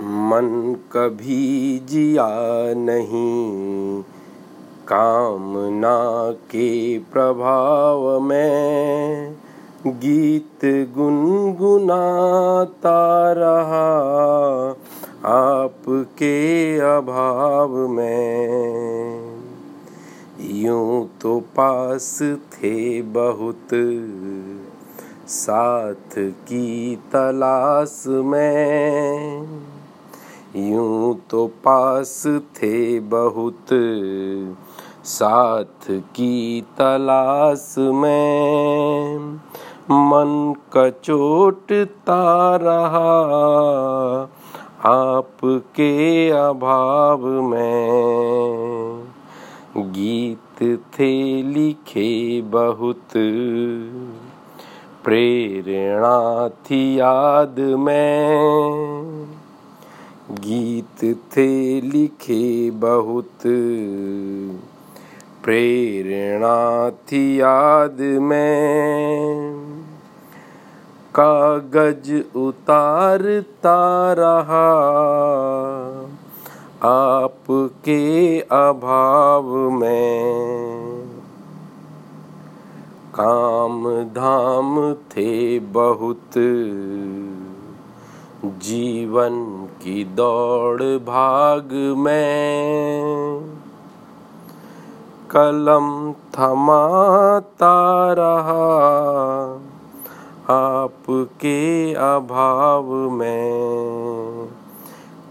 मन कभी जिया नहीं। कामना के प्रभाव में गीत गुनगुनाता रहा। आपके अभाव में यूँ तो पास थे बहुत। साथ की तलाश में यूँ तो पास थे बहुत। साथ की तलाश में मन कचोटता रहा। आपके अभाव में गीत थे लिखे बहुत। प्रेरणा थी याद में गीत थे लिखे बहुत। प्रेरणा थी याद में। कागज़ उतारता रहा। आपके अभाव में। काम धाम थे बहुत। जीवन की दौड़ भाग में। कलम थमाता रहा आपके अभाव में।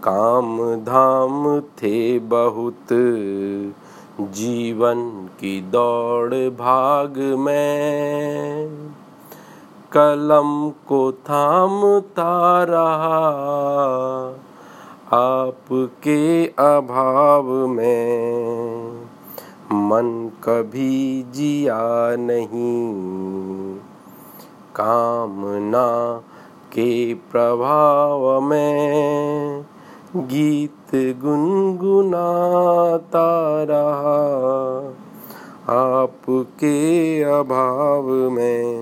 काम धाम थे बहुत जीवन की दौड़ भाग में। कलम को थामता रहा। आपके अभाव में मन कभी जिया नहीं। कामना के प्रभाव में गीत गुनगुनाता रहा। आपके अभाव में